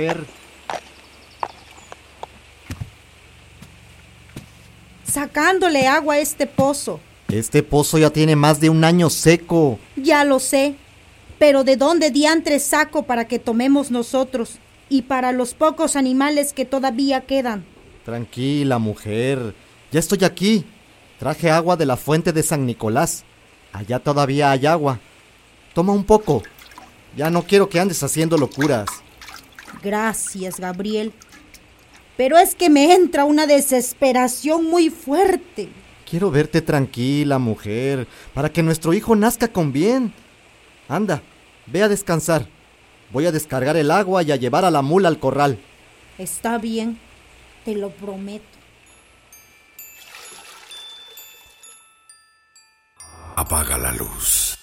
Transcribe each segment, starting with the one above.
mujer. Sacándole agua a este pozo. Este pozo ya tiene más de un año seco. Ya lo sé. Pero ¿de dónde diantres saco para que tomemos nosotros? Y para los pocos animales que todavía quedan. Tranquila, mujer. Ya estoy aquí. Traje agua de la fuente de San Nicolás. Allá todavía hay agua. Toma un poco. Ya no quiero que andes haciendo locuras. Gracias, Gabriel. Pero es que me entra una desesperación muy fuerte. Quiero verte tranquila, mujer, para que nuestro hijo nazca con bien. Anda, ve a descansar. Voy a descargar el agua y a llevar a la mula al corral. Está bien, te lo prometo. Apaga la luz.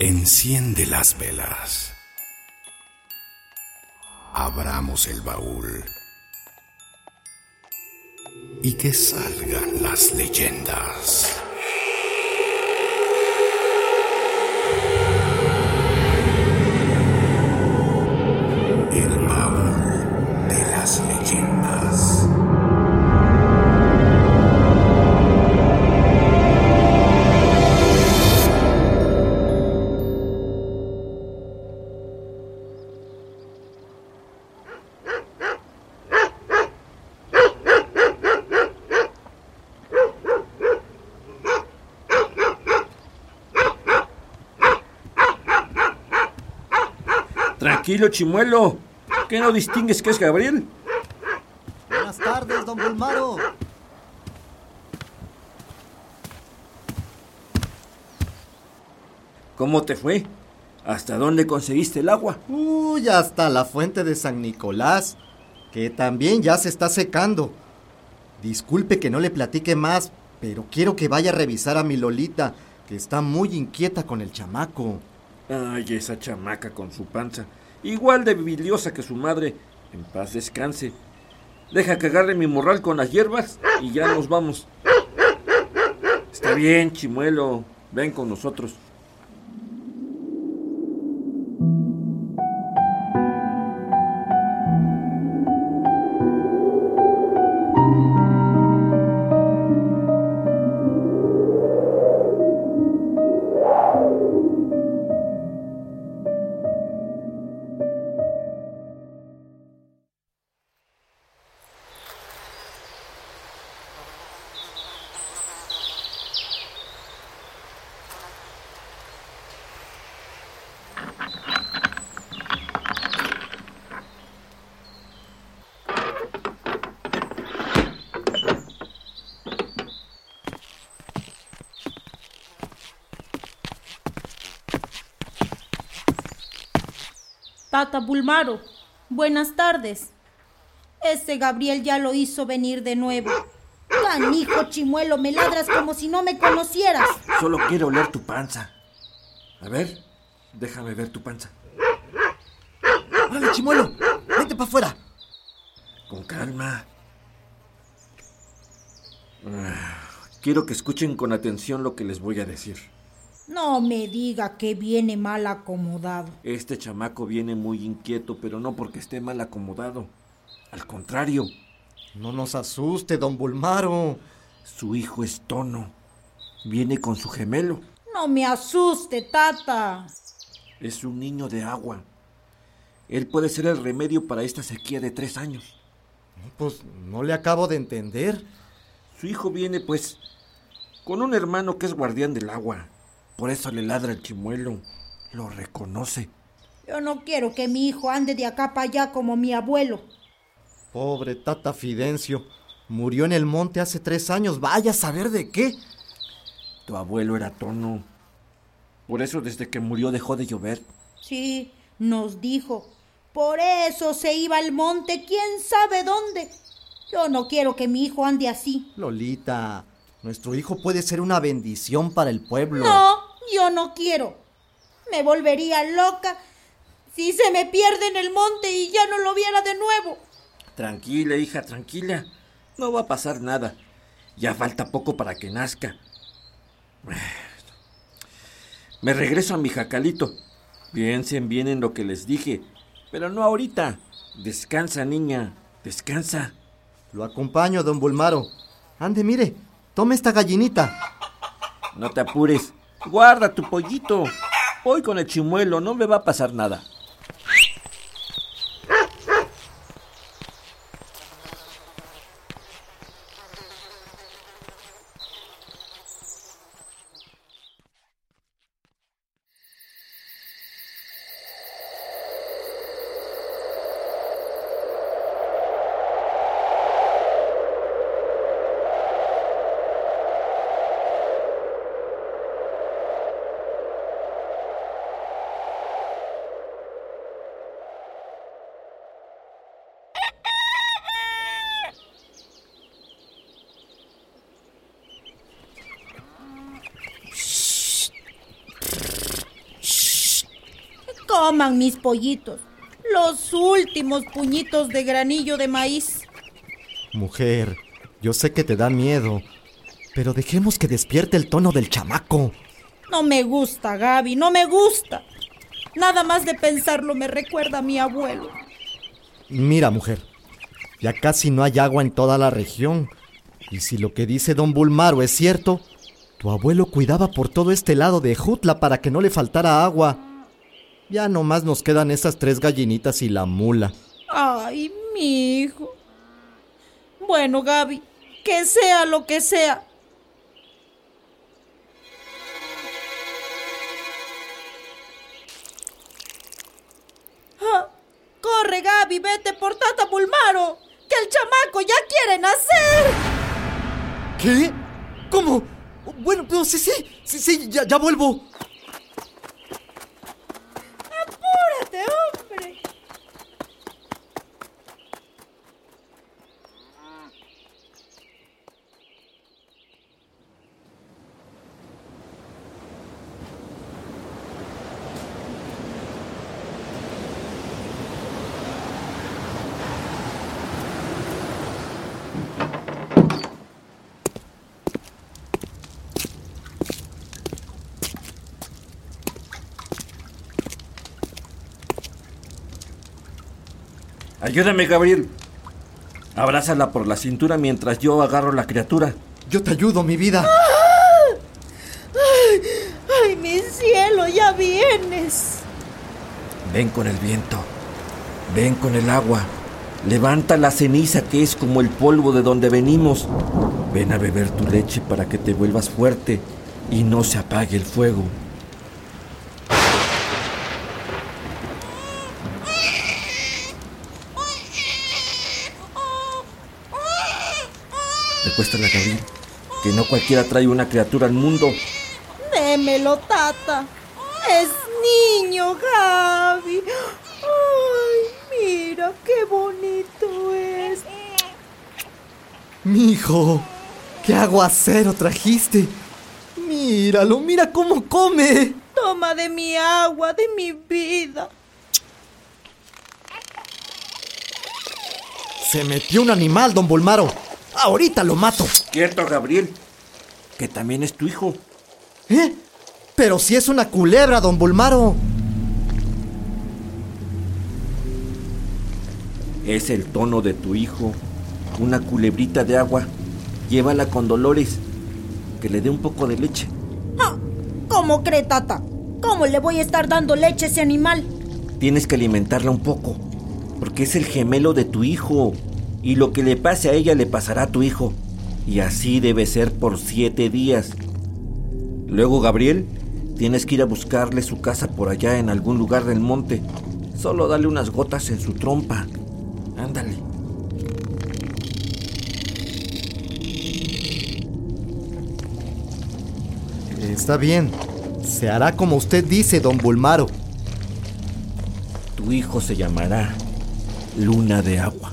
Enciende las velas. Abramos el baúl. Y que salgan las leyendas. El baúl de las leyendas. Tranquilo, chimuelo. ¿Qué no distingues que es Gabriel? Buenas tardes, don Bulmaro. ¿Cómo te fue? ¿Hasta dónde conseguiste el agua? Uy, hasta la fuente de San Nicolás, que también ya se está secando. Disculpe que no le platique más, pero quiero que vaya a revisar a mi Lolita, que está muy inquieta con el chamaco. Ay, esa chamaca con su panza. Igual de biliosa que su madre. En paz descanse. Deja que agarre mi morral con las hierbas y ya nos vamos. Está bien, chimuelo. Ven con nosotros. Tata Bulmaro, buenas tardes. Ese Gabriel ya lo hizo venir de nuevo. Canijo chimuelo, me ladras como si no me conocieras. Solo quiero oler tu panza. A ver, déjame ver tu panza. ¡Órale, chimuelo! ¡Vente para afuera! Con calma. Ah, Quiero que escuchen con atención lo que les voy a decir. No me diga que viene mal acomodado. Este chamaco viene muy inquieto, pero no porque esté mal acomodado. Al contrario, No nos asuste, don Bulmaro. su hijo es Tono. Viene con su gemelo. No me asuste, tata. Es un niño de agua. Él puede ser el remedio para esta sequía de tres años. Pues no le acabo de entender. Su hijo viene, pues, con un hermano que es guardián del agua. Por eso le ladra el chimuelo. Lo reconoce. Yo no quiero que mi hijo ande de acá para allá como mi abuelo. Pobre Tata Fidencio. Murió en el monte hace tres años. Vaya a saber de qué. Tu abuelo era Tono. Por eso desde que murió dejó de llover. Sí, nos dijo. Por eso se iba al monte, quién sabe dónde. Yo no quiero que mi hijo ande así. Lolita, nuestro hijo puede ser una bendición para el pueblo. No, yo no quiero. Me volvería loca si se me pierde en el monte y ya no lo viera de nuevo. Tranquila, hija, tranquila. No va a pasar nada. Ya falta poco para que nazca. Me regreso a mi jacalito. Piensen bien en lo que les dije. Pero no ahorita. Descansa, niña. Descansa. Lo acompaño, don Bulmaro. Ande, mire, tome esta gallinita. No te apures. Guarda tu pollito. Voy con el chimuelo, no me va a pasar nada. Mis pollitos, los últimos puñitos de granillo de maíz. Mujer, yo sé que te da miedo, pero dejemos que despierte el tono del chamaco. No me gusta, Gaby, no me gusta. Nada más de pensarlo me recuerda a mi abuelo. Mira, mujer, ya casi no hay agua en toda la región. Y si lo que dice don Bulmaro es cierto, tu abuelo cuidaba por todo este lado de Jutla para que no le faltara agua. Ya nomás nos quedan esas tres gallinitas y la mula. Ay, mi hijo. Bueno, Gaby, que sea lo que sea. Ah, corre, Gaby, vete por Tata Bulmaro, que el chamaco ya quiere nacer. ¿Qué? ¿Cómo? Bueno, no, sí, sí, sí, sí, ya, ya vuelvo. até o Ayúdame, Gabriel. Abrázala por la cintura mientras yo agarro la criatura. Yo te ayudo, mi vida. Ay, ay, mi cielo, ya vienes. Ven con el viento. Ven con el agua. Levanta la ceniza que es como el polvo de donde venimos. Ven a beber tu leche para que te vuelvas fuerte y no se apague el fuego. Recuéstala, Gabriel. Que no cualquiera trae una criatura al mundo. Démelo, tata. Es niño, Gaby. Ay, mira qué bonito es. Mijo, qué aguacero trajiste. Míralo, mira cómo come. Toma de mi agua, de mi vida. Se metió un animal, don Bolmaro. Ahorita lo mato. Quieto, Gabriel. Que también es tu hijo. ¿Eh? Pero si es una culebra, don Bolmaro. Es el tono de tu hijo. Una culebrita de agua. Llévala con Dolores. Que le dé un poco de leche. Ah, ¿Cómo cree, tata? ¿Cómo le voy a estar dando leche a ese animal? Tienes que alimentarla un poco. Porque es el gemelo de tu hijo. Y lo que le pase a ella le pasará a tu hijo. Y así debe ser por siete días. Luego, Gabriel, tienes que ir a buscarle su casa por allá en algún lugar del monte. Solo dale unas gotas en su trompa. Ándale. Está bien. Se hará como usted dice, don Bulmaro. Tu hijo se llamará Luna de Agua.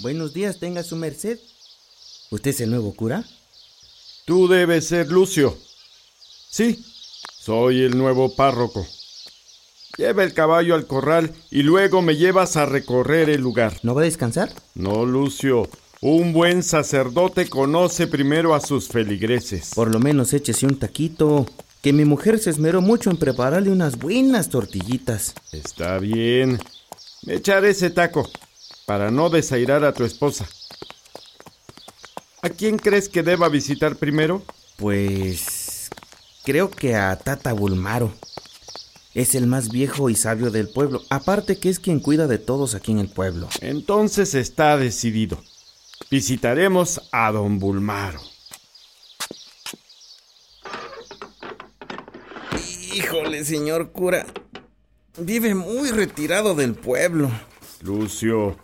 Buenos días, tenga su merced. ¿Usted es el nuevo cura? Tú debes ser Lucio. Sí, soy el nuevo párroco. Lleva el caballo al corral y luego me llevas a recorrer el lugar. ¿No va a descansar? No, Lucio. Un buen sacerdote conoce primero a sus feligreses. Por lo menos échese un taquito. Que mi mujer se esmeró mucho en prepararle unas buenas tortillitas. Está bien. Me echaré ese taco para no desairar a tu esposa. ¿A quién crees que deba visitar primero? Pues creo que a Tata Bulmaro. Es el más viejo y sabio del pueblo, aparte que es quien cuida de todos aquí en el pueblo. Entonces está decidido. Visitaremos a don Bulmaro. Híjole, señor cura. Vive muy retirado del pueblo. Lucio,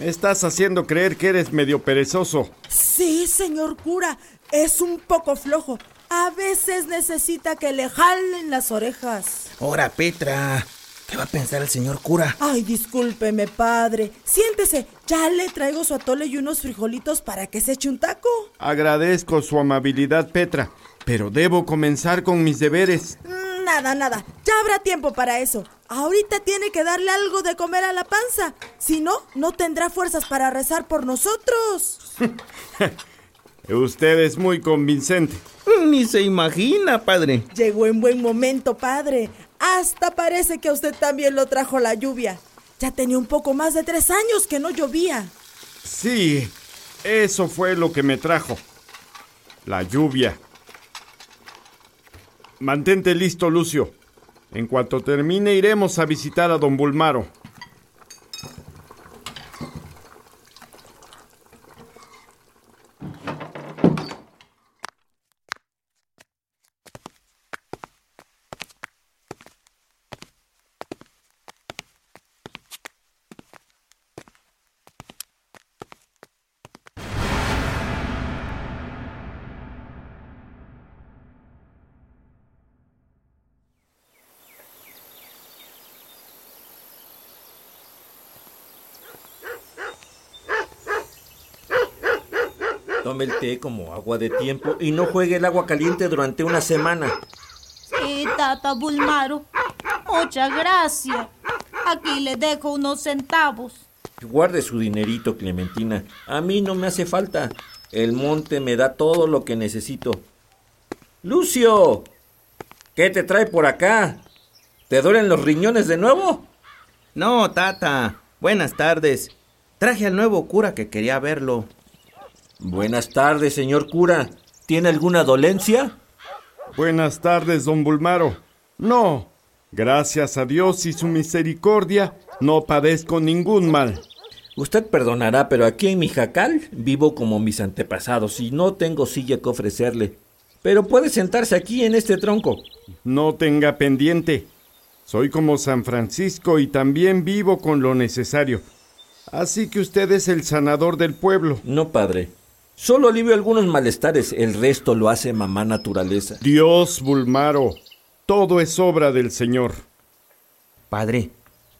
estás haciendo creer que eres medio perezoso. Sí, señor cura, es un poco flojo. A veces necesita que le jalen las orejas. Ahora, Petra, ¿qué va a pensar el señor cura? Ay, discúlpeme, padre. Siéntese, ya le traigo su atole y unos frijolitos para que se eche un taco. Agradezco su amabilidad, Petra, pero debo comenzar con mis deberes. Nada, nada, ya habrá tiempo para eso. Ahorita tiene que darle algo de comer a la panza. Si no, no tendrá fuerzas para rezar por nosotros. Usted es muy convincente. Ni se imagina, padre. Llegó en buen momento, padre. Hasta parece que a usted también lo trajo la lluvia. Ya tenía un poco más de tres años que no llovía. Sí, eso fue lo que me trajo. La lluvia. Mantente listo, Lucio. En cuanto termine, iremos a visitar a don Bulmaro. Tome el té como agua de tiempo y no juegue el agua caliente durante una semana. Sí, Tata Bulmaro. Muchas gracias. Aquí le dejo unos centavos. Guarde su dinerito, Clementina. A mí no me hace falta. El monte me da todo lo que necesito. Lucio, ¿qué te trae por acá? ¿Te duelen los riñones de nuevo? No, tata. Buenas tardes. Traje al nuevo cura que quería verlo. Buenas tardes, señor cura. ¿Tiene alguna dolencia? Buenas tardes, don Bulmaro. No, gracias a Dios y su misericordia, no padezco ningún mal. Usted perdonará, pero aquí en mi jacal vivo como mis antepasados y no tengo silla que ofrecerle. Pero puede sentarse aquí en este tronco. No tenga pendiente. Soy como San Francisco y también vivo con lo necesario. Así que usted es el sanador del pueblo. No, padre. Solo alivio algunos malestares, el resto lo hace mamá naturaleza. Dios, Bulmaro, todo es obra del Señor. Padre,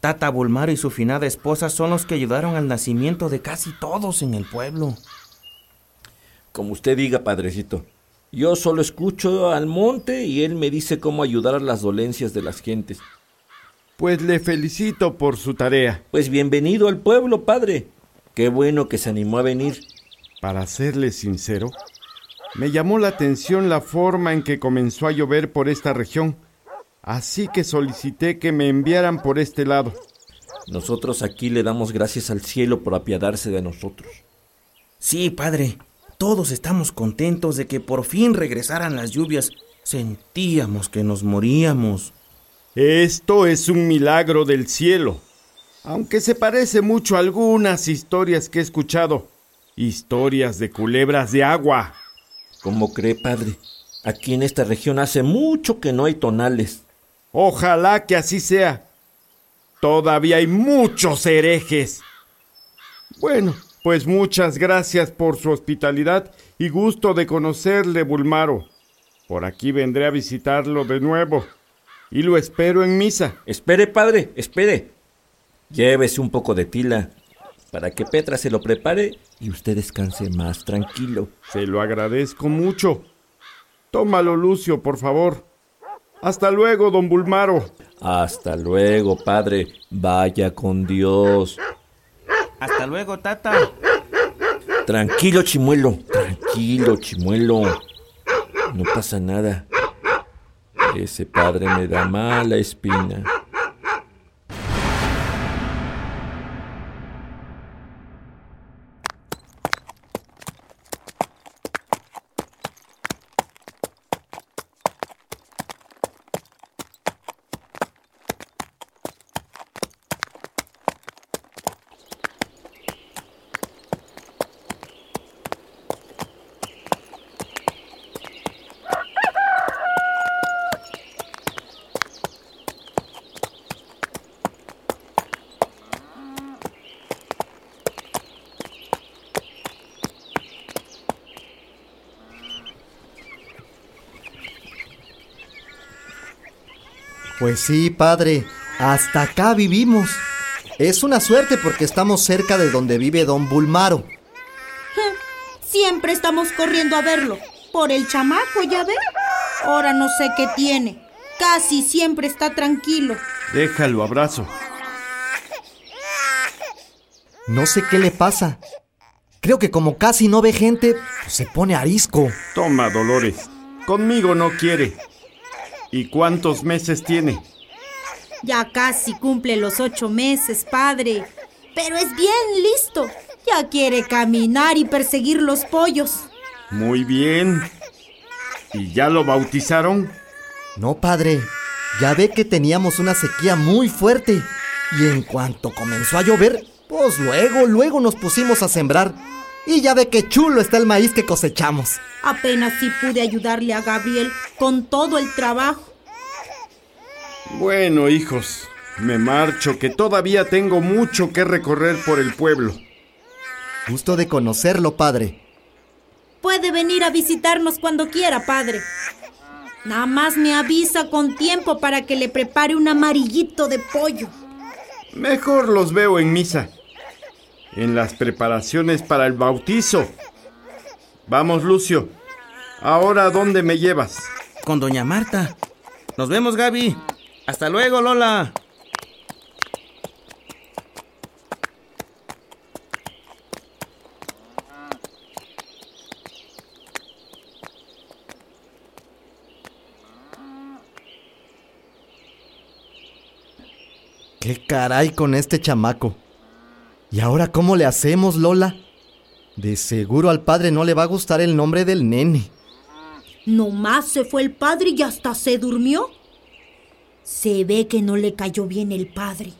Tata Bulmaro y su finada esposa son los que ayudaron al nacimiento de casi todos en el pueblo. Como usted diga, padrecito. Yo solo escucho al monte y él me dice cómo ayudar a las dolencias de las gentes. Pues le felicito por su tarea. Pues bienvenido al pueblo, padre. Qué bueno que se animó a venir. Para serle sincero, me llamó la atención la forma en que comenzó a llover por esta región, así que solicité que me enviaran por este lado. Nosotros aquí le damos gracias al cielo por apiadarse de nosotros. Sí, padre. Todos estamos contentos de que por fin regresaran las lluvias. Sentíamos que nos moríamos. Esto es un milagro del cielo, aunque se parece mucho a algunas historias que he escuchado. Historias de culebras de agua. ¿Cómo cree, padre? Aquí en esta región hace mucho que no hay tonales. Ojalá que así sea. Todavía hay muchos herejes. Bueno, pues muchas gracias por su hospitalidad y gusto de conocerle, Bulmaro. Por aquí vendré a visitarlo de nuevo. Y lo espero en misa. Espere, padre, espere. Llévese un poco de tila. Para que Petra se lo prepare y usted descanse más tranquilo. Se lo agradezco mucho. Tómalo, Lucio, por favor. Hasta luego, don Bulmaro. Hasta luego, padre. Vaya con Dios. Hasta luego, tata. Tranquilo, chimuelo. Tranquilo, chimuelo. No pasa nada. Ese padre me da mala espina. Pues sí, padre, hasta acá vivimos. Es una suerte porque estamos cerca de donde vive don Bulmaro. Siempre estamos corriendo a verlo. Por el chamaco, ¿ya ve? Ahora no sé qué tiene. Casi siempre está tranquilo. Déjalo, abrazo. No sé qué le pasa. Creo que como casi no ve gente, pues se pone arisco. Toma, Dolores. Conmigo no quiere. ¿Y cuántos meses tiene? Ya casi cumple los ocho meses, padre. Pero es bien listo. Ya quiere caminar y perseguir los pollos. Muy bien. ¿Y ya lo bautizaron? No, padre. Ya ve que teníamos una sequía muy fuerte. Y en cuanto comenzó a llover, pues luego, luego nos pusimos a sembrar. Y ya ve que chulo está el maíz que cosechamos. Apenas sí pude ayudarle a Gabriel con todo el trabajo. Bueno, hijos, me marcho, que todavía tengo mucho que recorrer por el pueblo. Gusto de conocerlo, padre. Puede venir a visitarnos cuando quiera, padre. Nada más me avisa con tiempo para que le prepare un amarillito de pollo. Mejor los veo en misa. En las preparaciones para el bautizo. Vamos, Lucio. Ahora, ¿a dónde me llevas? Con doña Marta. Nos vemos, Gaby. Hasta luego, Lola. ¿Qué caray con este chamaco? ¿Y ahora cómo le hacemos, Lola? De seguro al padre no le va a gustar el nombre del nene. Nomás se fue el padre y hasta se durmió. Se ve que no le cayó bien el padre.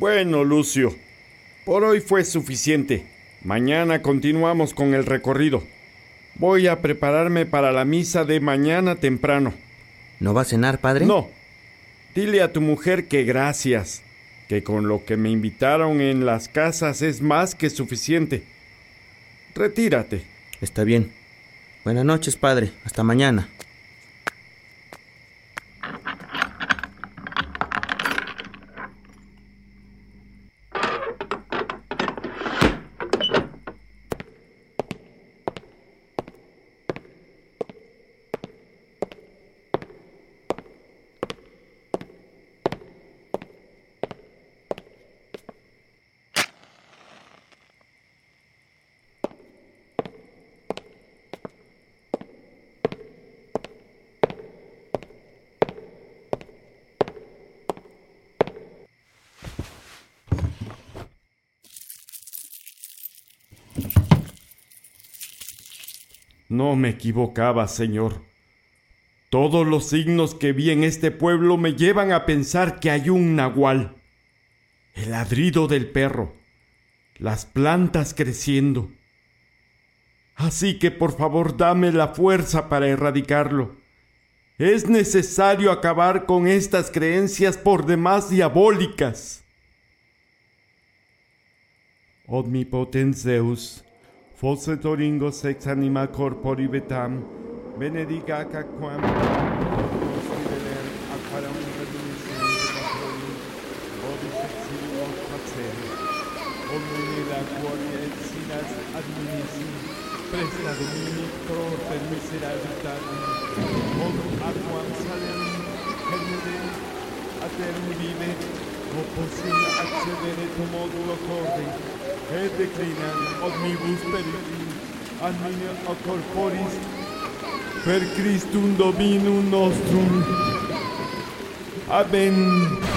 Bueno, Lucio, por hoy fue suficiente. Mañana continuamos con el recorrido. Voy a prepararme para la misa de mañana temprano. ¿No va a cenar, padre? No. Dile a tu mujer que gracias, que con lo que me invitaron en las casas es más que suficiente. Retírate. Está bien. Buenas noches, padre. Hasta mañana. No me equivocaba, Señor. Todos los signos que vi en este pueblo me llevan a pensar que hay un nahual. El ladrido del perro, las plantas creciendo, Así que por favor dame la fuerza para erradicarlo. Es necesario acabar con estas creencias por demás diabólicas. Omnipotens Zeus, Fosse Folsetoringo sex anima corpori vetam, benedica cacquam, nostri vener, acquaram reduniscenti patroni, odi sexili od facere, omni la cuori et sinas adminisi, presta domini pro per miserabilitatem, od aquam salem, a aterum vive, non possi accedere tuo modulo corde, et declinam omnibus peritum ad mine a corporis per Christum Dominum nostrum. Amen.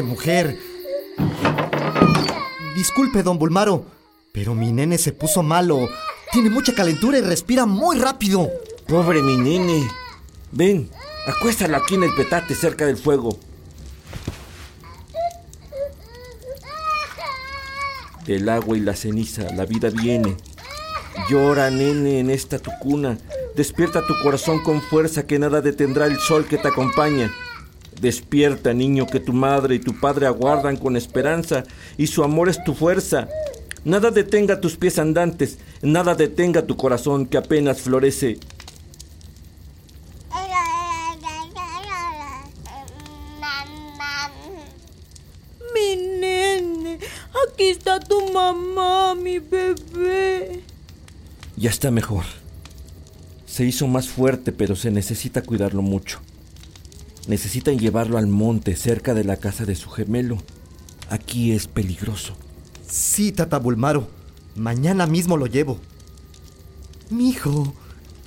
Mujer. Disculpe, don Bulmaro, pero mi nene se puso malo. Tiene mucha calentura y respira muy rápido. Pobre mi nene. Ven, acuéstala aquí en el petate cerca del fuego. Del agua y la ceniza la vida viene. Llora, nene, en esta tu cuna. Despierta tu corazón con fuerza que nada detendrá el sol que te acompaña. Despierta, niño, que tu madre y tu padre aguardan con esperanza y su amor es tu fuerza. Nada detenga tus pies andantes, nada detenga tu corazón que apenas florece. Mi nene, aquí está tu mamá, mi bebé. Ya está mejor. Se hizo más fuerte, pero se necesita cuidarlo mucho. Necesitan llevarlo al monte cerca de la casa de su gemelo. Aquí es peligroso. Sí, tata Bulmaro. Mañana mismo lo llevo. Mijo,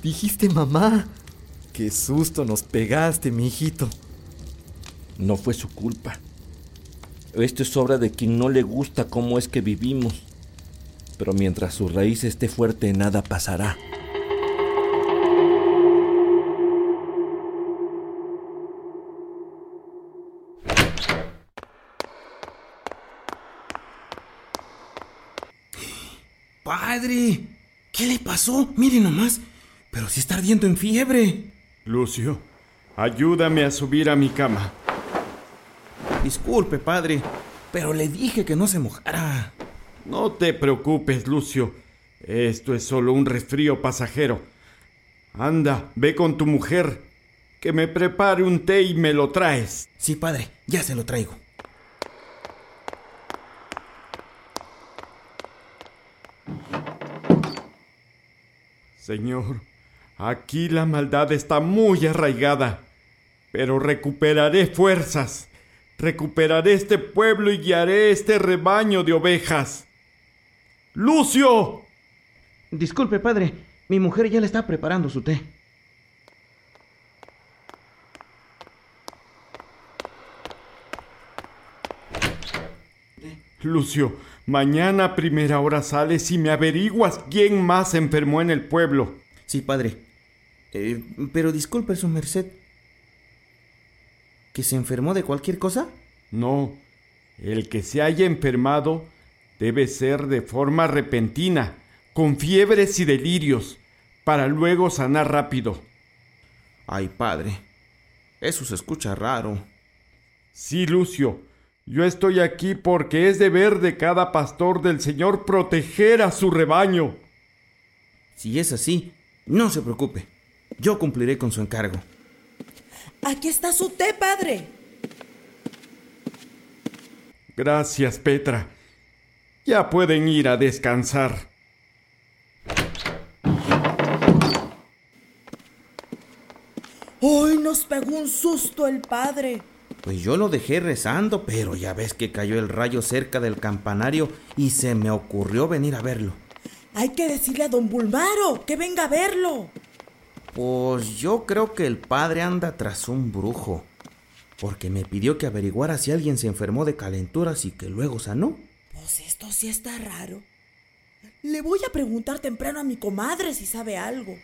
dijiste mamá. Qué susto nos pegaste, mi hijito. No fue su culpa. Esto es obra de quien no le gusta cómo es que vivimos. Pero mientras su raíz esté fuerte, nada pasará. Padre, ¿qué le pasó? Mire nomás. Pero si está ardiendo en fiebre. Lucio, ayúdame a subir a mi cama. Disculpe, padre, pero le dije que no se mojara. No te preocupes, Lucio. Esto es solo un resfrío pasajero. Anda, ve con tu mujer. Que me prepare un té y me lo traes. Sí, padre, ya se lo traigo. Señor, aquí la maldad está muy arraigada, pero recuperaré fuerzas, recuperaré este pueblo y guiaré este rebaño de ovejas. ¡Lucio! Disculpe, padre, mi mujer ya le está preparando su té. Lucio, mañana a primera hora sales y me averiguas quién más se enfermó en el pueblo. Sí, padre. Eh, pero disculpe, su merced. ¿Que se enfermó de cualquier cosa? No, el que se haya enfermado debe ser de forma repentina, con fiebres y delirios, para luego sanar rápido. Ay, padre. Eso se escucha raro. Sí, Lucio, yo estoy aquí porque es deber de cada pastor del Señor proteger a su rebaño. Si es así, no se preocupe. Yo cumpliré con su encargo. Aquí está su té, padre. Gracias, Petra. Ya pueden ir a descansar. Hoy nos pegó un susto el padre. Pues yo lo dejé rezando, pero ya ves que cayó el rayo cerca del campanario y se me ocurrió venir a verlo. Hay que decirle a don Bulmaro que venga a verlo. Pues yo creo que el padre anda tras un brujo. porque me pidió que averiguara si alguien se enfermó de calenturas y que luego sanó. Pues esto sí está raro. Le voy a preguntar temprano a mi comadre si sabe algo.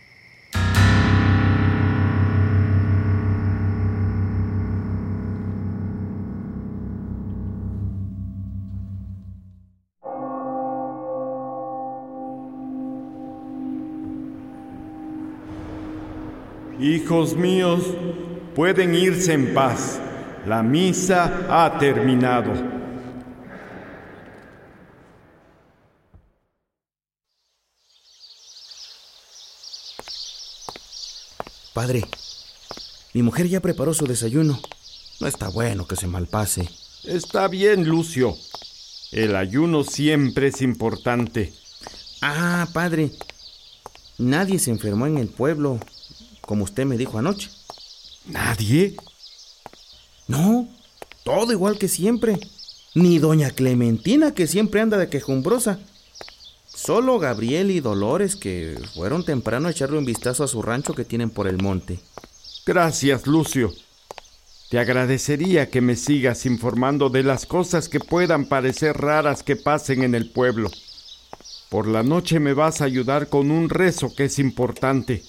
Hijos míos, pueden irse en paz. La misa ha terminado. Padre, mi mujer ya preparó su desayuno. No está bueno que se malpase. Está bien, Lucio. El ayuno siempre es importante. Ah, padre. Nadie se enfermó en el pueblo, como usted me dijo anoche. ¿Nadie? No, todo igual que siempre. Ni doña Clementina, que siempre anda de quejumbrosa. Solo Gabriel y Dolores, que fueron temprano a echarle un vistazo a su rancho que tienen por el monte. Gracias, Lucio. Te agradecería que me sigas informando de las cosas que puedan parecer raras que pasen en el pueblo. Por la noche me vas a ayudar con un rezo que es importante.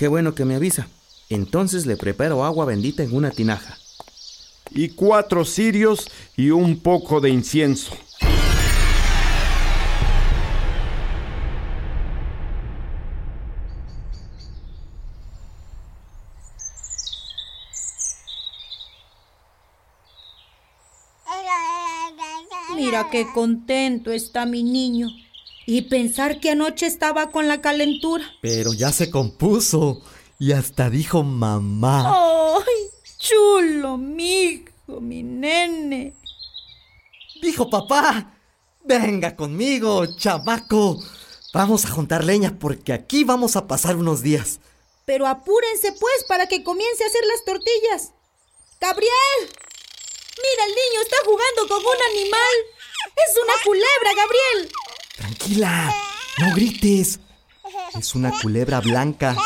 Qué bueno que me avisa. Entonces le preparo agua bendita en una tinaja. Y cuatro cirios y un poco de incienso. Mira qué contento está mi niño. Y pensar que anoche estaba con la calentura. Pero ya se compuso y hasta dijo mamá. ¡Ay, chulo, mi hijo, mi nene! Dijo papá, venga conmigo, chamaco. Vamos a juntar leña porque aquí vamos a pasar unos días. Pero apúrense pues para que comience a hacer las tortillas. ¡Gabriel! Mira, el niño está jugando con un animal. Es una culebra, Gabriel. Tranquila, no grites. Es una culebra blanca.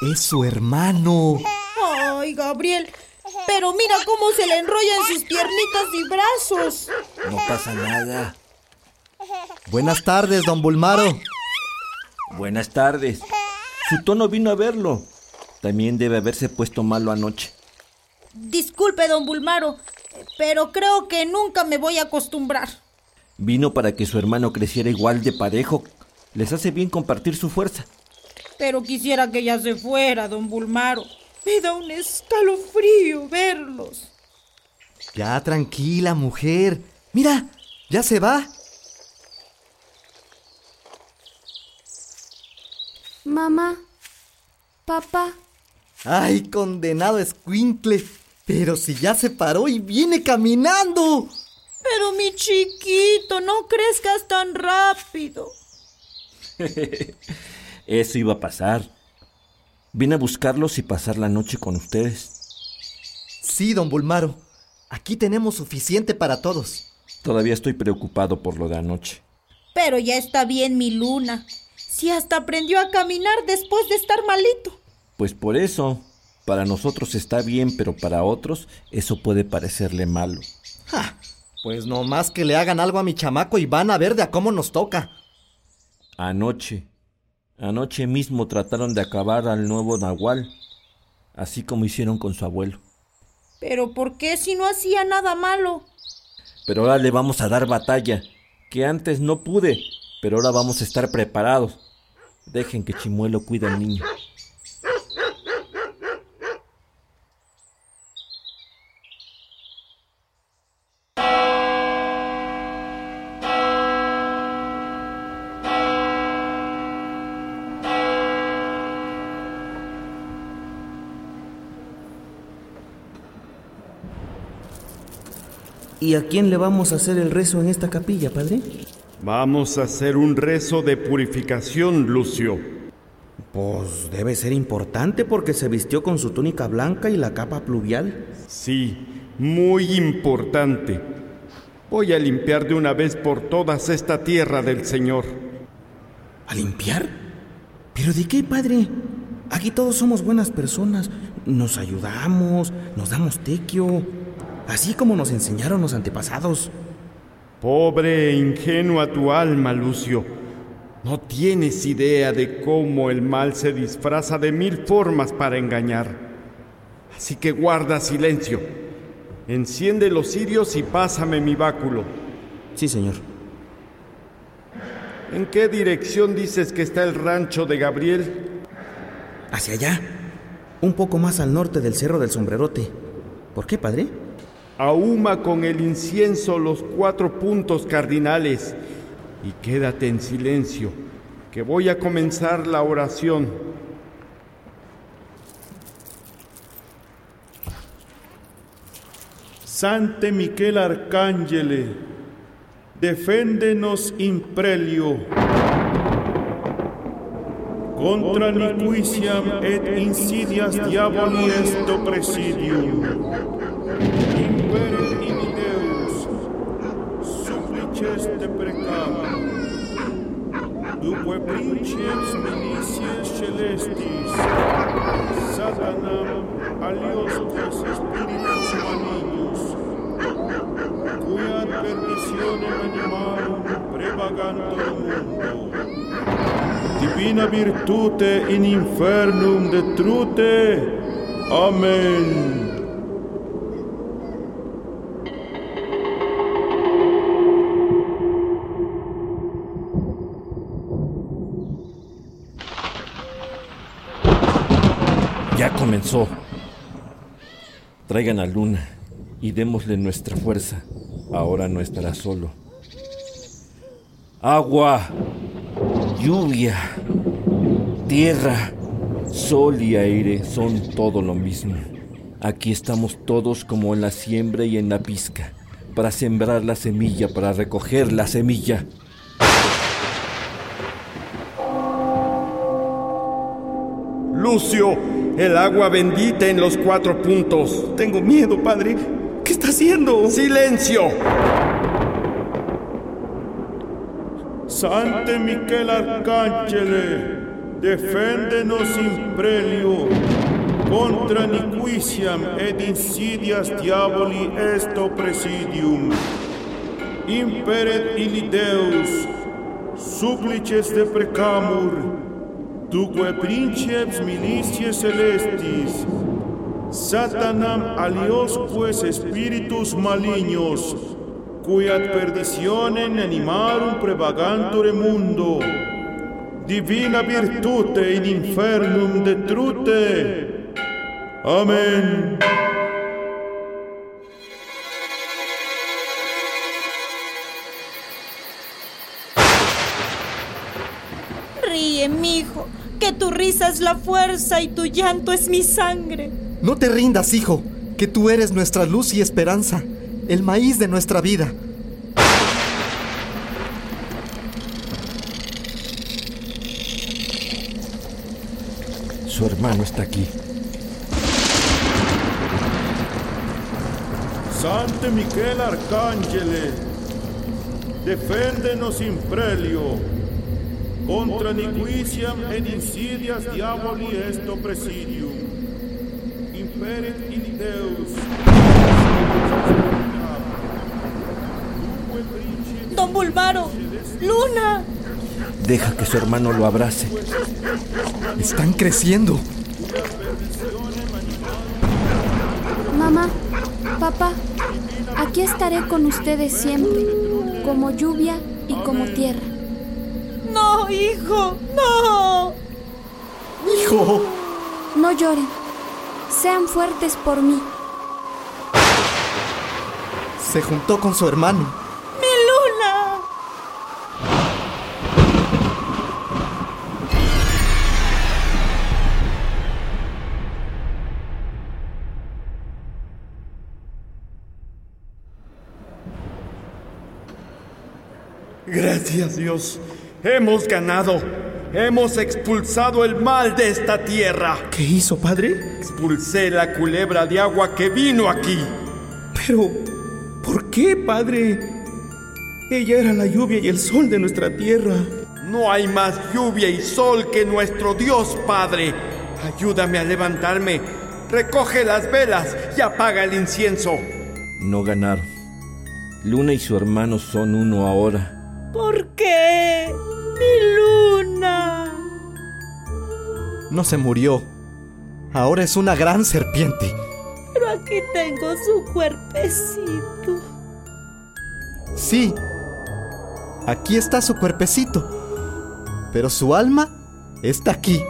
Es su hermano. Ay, Gabriel. Pero mira cómo se le enrollan sus piernitas y brazos. No pasa nada. Buenas tardes, don Bulmaro. Buenas tardes. Su tono vino a verlo. También debe haberse puesto malo anoche. Disculpe, don Bulmaro, pero creo que nunca me voy a acostumbrar. Vino para que su hermano creciera igual de parejo. Les hace bien compartir su fuerza. Pero quisiera que ya se fuera, don Bulmaro. Me da un escalofrío verlos. Ya tranquila, mujer. Mira, ya se va. Mamá, papá, Ay, condenado escuincle. Pero si ya se paró y viene caminando. Pero mi chiquito, no crezcas tan rápido. Eso iba a pasar. Vine a buscarlos y pasar la noche con ustedes. Sí, don Bulmaro. Aquí tenemos suficiente para todos. Todavía estoy preocupado por lo de anoche. Pero ya está bien mi luna. Si hasta aprendió a caminar después de estar malito. Pues por eso, para nosotros está bien, pero para otros eso puede parecerle malo. Ja, pues no más que le hagan algo a mi chamaco y van a ver de a cómo nos toca. Anoche, anoche mismo trataron de acabar al nuevo Nahual, así como hicieron con su abuelo. Pero ¿por qué si no hacía nada malo? Pero ahora le vamos a dar batalla, que antes no pude, pero ahora vamos a estar preparados. Dejen que Chimuelo cuide al niño. ¿Y a quién le vamos a hacer el rezo en esta capilla, padre? Vamos a hacer un rezo de purificación, Lucio. Pues debe ser importante porque se vistió con su túnica blanca y la capa pluvial. Sí, muy importante. Voy a limpiar de una vez por todas esta tierra del Señor. ¿A limpiar? ¿Pero de qué, padre? Aquí todos somos buenas personas. nos ayudamos, nos damos tequio, así como nos enseñaron los antepasados. Pobre e ingenua tu alma, Lucio. No tienes idea de cómo el mal se disfraza de mil formas para engañar. Así que guarda silencio. Enciende los cirios y pásame mi báculo. Sí, señor. ¿En qué dirección dices que está el rancho de Gabriel? Hacia allá, un poco más al norte del Cerro del Sombrerote. ¿Por qué, padre? Ahuma con el incienso los cuatro puntos cardinales y quédate en silencio, que voy a comenzar la oración. Sante Miquel Arcángele, deféndenos imprelio. Contra niquiciam et insidias diaboli est presidium. Ciels melicies celestis, Satanam alios tes spiritus malignos, cui ad perditionem animarum prevagantur mundo. Divina virtute in infernum detrute. Amen. Traigan a Luna y démosle nuestra fuerza. Ahora no estará solo. Agua, lluvia, tierra, sol y aire son todo lo mismo. Aquí estamos todos como en la siembra y en la pizca, para sembrar la semilla, para recoger la semilla. Lucio, el agua bendita en los cuatro puntos. Tengo miedo, padre. ¿Qué está haciendo? ¡Silencio! Sante Miquel Arcángele, deféndenos imprelio, contra niquiciam et insidias diaboli esto presidium. Imperet illi Deus, supplices de precamur, tuque princeps militie celestis, Satanam aliosque spiritus malignos, cui ad perditionem animarum prevagantur mundo, divina virtute in infernum detrute. Amen. Que tu risa es la fuerza y tu llanto es mi sangre. No te rindas, hijo, que tú eres nuestra luz y esperanza, el maíz de nuestra vida. Su hermano está aquí. Sante Miquel Arcángele, deféndenos imprelio, contra niquiciam et insidias diaboli esto presidium. Imperet in Deus. Don Bulbaro, Luna. Deja que su hermano lo abrace. Están creciendo. Mamá, papá, aquí estaré con ustedes siempre, como lluvia y como tierra. No, hijo, no. Hijo, No lloren, sean fuertes por mí. se juntó con su hermano. Mi Luna. Gracias Dios. Hemos ganado. Hemos expulsado el mal de esta tierra. ¿Qué hizo, padre? Expulsé la culebra de agua que vino aquí. Pero, ¿por qué, padre? Ella era la lluvia y el sol de nuestra tierra. No hay más lluvia y sol que nuestro Dios Padre. Ayúdame a levantarme recoge las velas y apaga el incienso. No ganaron. Luna y su hermano son uno ahora. ¿Por qué? Mi luna. No se murió. Ahora es una gran serpiente. Pero aquí tengo su cuerpecito. Sí. Aquí está su cuerpecito. Pero su alma está aquí,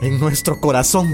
en nuestro corazón.